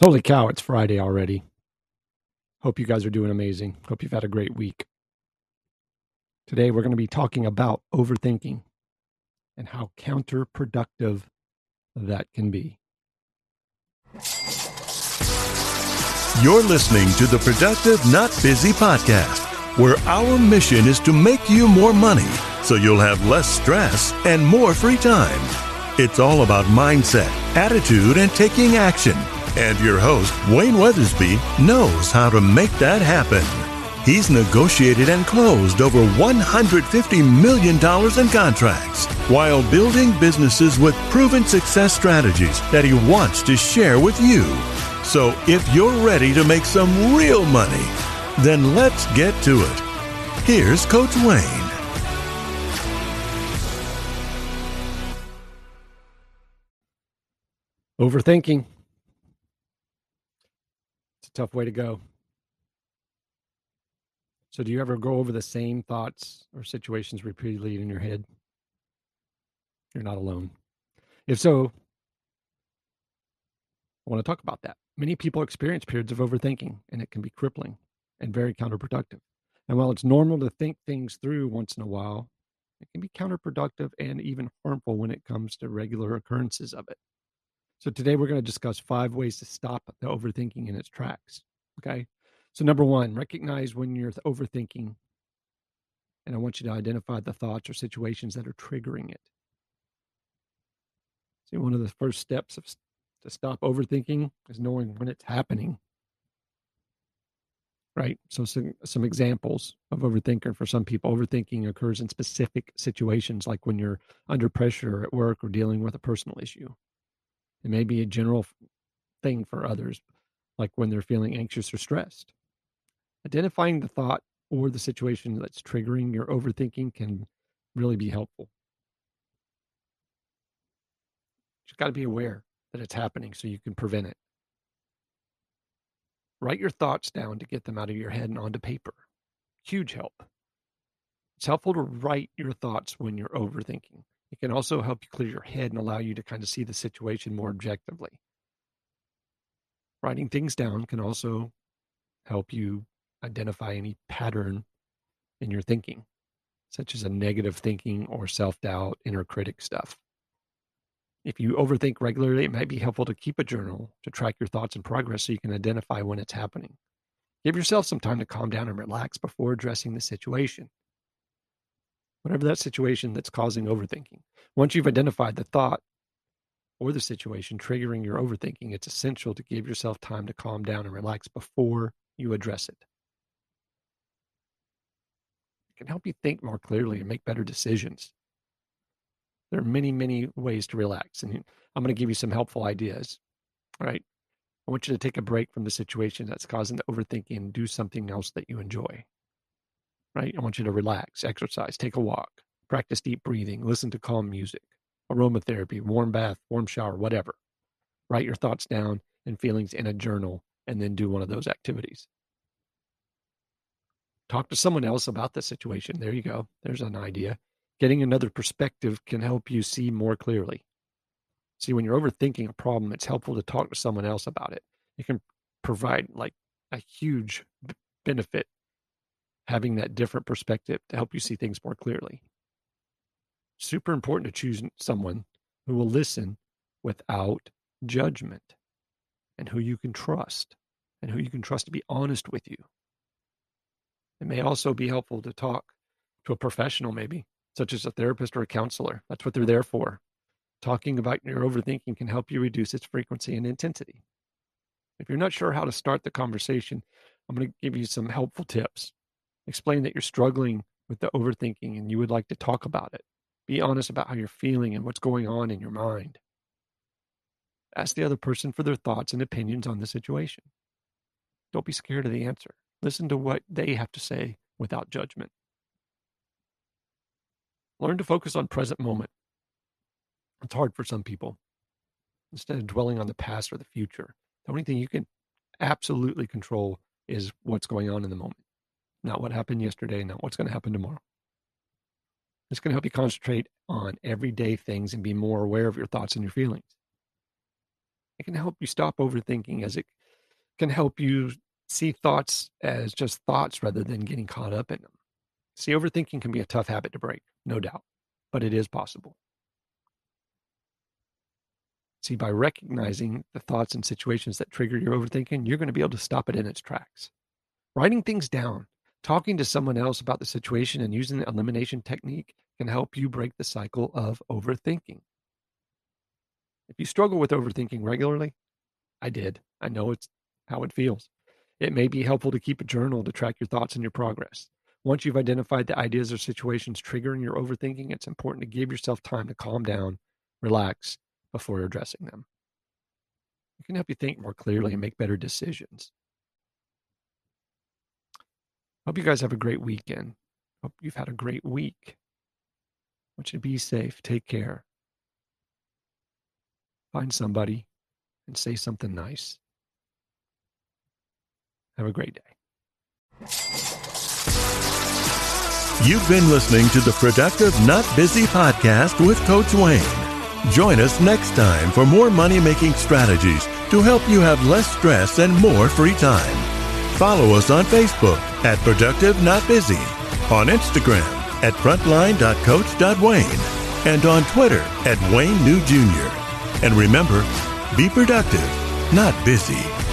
Holy cow, it's Friday already. Hope you guys are doing amazing. Hope you've had a great week. Today, we're going to be talking about overthinking and how counterproductive that can be. You're listening to the Productive Not Busy podcast, where our mission is to make you more money so you'll have less stress and more free time. It's all about mindset, attitude, and taking action. And your host, Wayne Weathersby, knows how to make that happen. He's negotiated and closed over $150 million in contracts while building businesses with proven success strategies that he wants to share with you. So if you're ready to make some real money, then let's get to it. Here's Coach Wayne. Overthinking. A tough way to go. So, do you ever go over the same thoughts or situations repeatedly in your head? You're not alone. If so, I want to talk about that. Many people experience periods of overthinking, and it can be crippling and very counterproductive. And while it's normal to think things through once in a while, it can be counterproductive and even harmful when it comes to regular occurrences of it. So today we're going to discuss five ways to stop the overthinking in its tracks. Okay. So number one, recognize when you're overthinking. And I want you to identify the thoughts or situations that are triggering it. See, one of the first steps of, to stop overthinking is knowing when it's happening. Right. So some, some examples of overthinking for some people. Overthinking occurs in specific situations, like when you're under pressure at work or dealing with a personal issue. It may be a general thing for others, like when they're feeling anxious or stressed. Identifying the thought or the situation that's triggering your overthinking can really be helpful. You've got to be aware that it's happening so you can prevent it. Write your thoughts down to get them out of your head and onto paper. Huge help. It's helpful to write your thoughts when you're overthinking. It can also help you clear your head and allow you to kind of see the situation more objectively. Writing things down can also help you identify any pattern in your thinking, such as a negative thinking or self doubt, inner critic stuff. If you overthink regularly, it might be helpful to keep a journal to track your thoughts and progress so you can identify when it's happening. Give yourself some time to calm down and relax before addressing the situation whatever that situation that's causing overthinking. Once you've identified the thought or the situation triggering your overthinking, it's essential to give yourself time to calm down and relax before you address it. It can help you think more clearly and make better decisions. There are many, many ways to relax, and I'm going to give you some helpful ideas. All right. I want you to take a break from the situation that's causing the overthinking and do something else that you enjoy right? I want you to relax, exercise, take a walk, practice deep breathing, listen to calm music, aromatherapy, warm bath, warm shower, whatever. Write your thoughts down and feelings in a journal and then do one of those activities. Talk to someone else about the situation. There you go. There's an idea. Getting another perspective can help you see more clearly. See, when you're overthinking a problem, it's helpful to talk to someone else about it. It can provide like a huge benefit having that different perspective to help you see things more clearly. Super important to choose someone who will listen without judgment and who you can trust and who you can trust to be honest with you. It may also be helpful to talk to a professional, maybe, such as a therapist or a counselor. That's what they're there for. Talking about your overthinking can help you reduce its frequency and intensity. If you're not sure how to start the conversation, I'm going to give you some helpful tips. Explain that you're struggling with the overthinking and you would like to talk about it. Be honest about how you're feeling and what's going on in your mind. Ask the other person for their thoughts and opinions on the situation. Don't be scared of the answer. Listen to what they have to say without judgment. Learn to focus on present moment. It's hard for some people. Instead of dwelling on the past or the future, the only thing you can absolutely control is what's going on in the moment not what happened yesterday, not what's going to happen tomorrow. It's going to help you concentrate on everyday things and be more aware of your thoughts and your feelings. It can help you stop overthinking as it can help you see thoughts as just thoughts rather than getting caught up in them. See, overthinking can be a tough habit to break, no doubt, but it is possible. See, by recognizing the thoughts and situations that trigger your overthinking, you're going to be able to stop it in its tracks. Writing things down, talking to someone else about the situation, and using the elimination technique can help you break the cycle of overthinking. If you struggle with overthinking regularly, I did. I know it's how it feels. It may be helpful to keep a journal to track your thoughts and your progress. Once you've identified the ideas or situations triggering your overthinking, it's important to give yourself time to calm down, relax before addressing them. It can help you think more clearly and make better decisions. Hope you guys have a great weekend. Hope you've had a great week. I want you to be safe. Take care. Find somebody and say something nice. Have a great day. You've been listening to the Productive Not Busy podcast with Coach Wayne. Join us next time for more money making strategies to help you have less stress and more free time. Follow us on Facebook at Productive Not Busy, on Instagram at frontline.coach.wayne, and on Twitter at Wayne New Jr. And remember, be productive, not busy.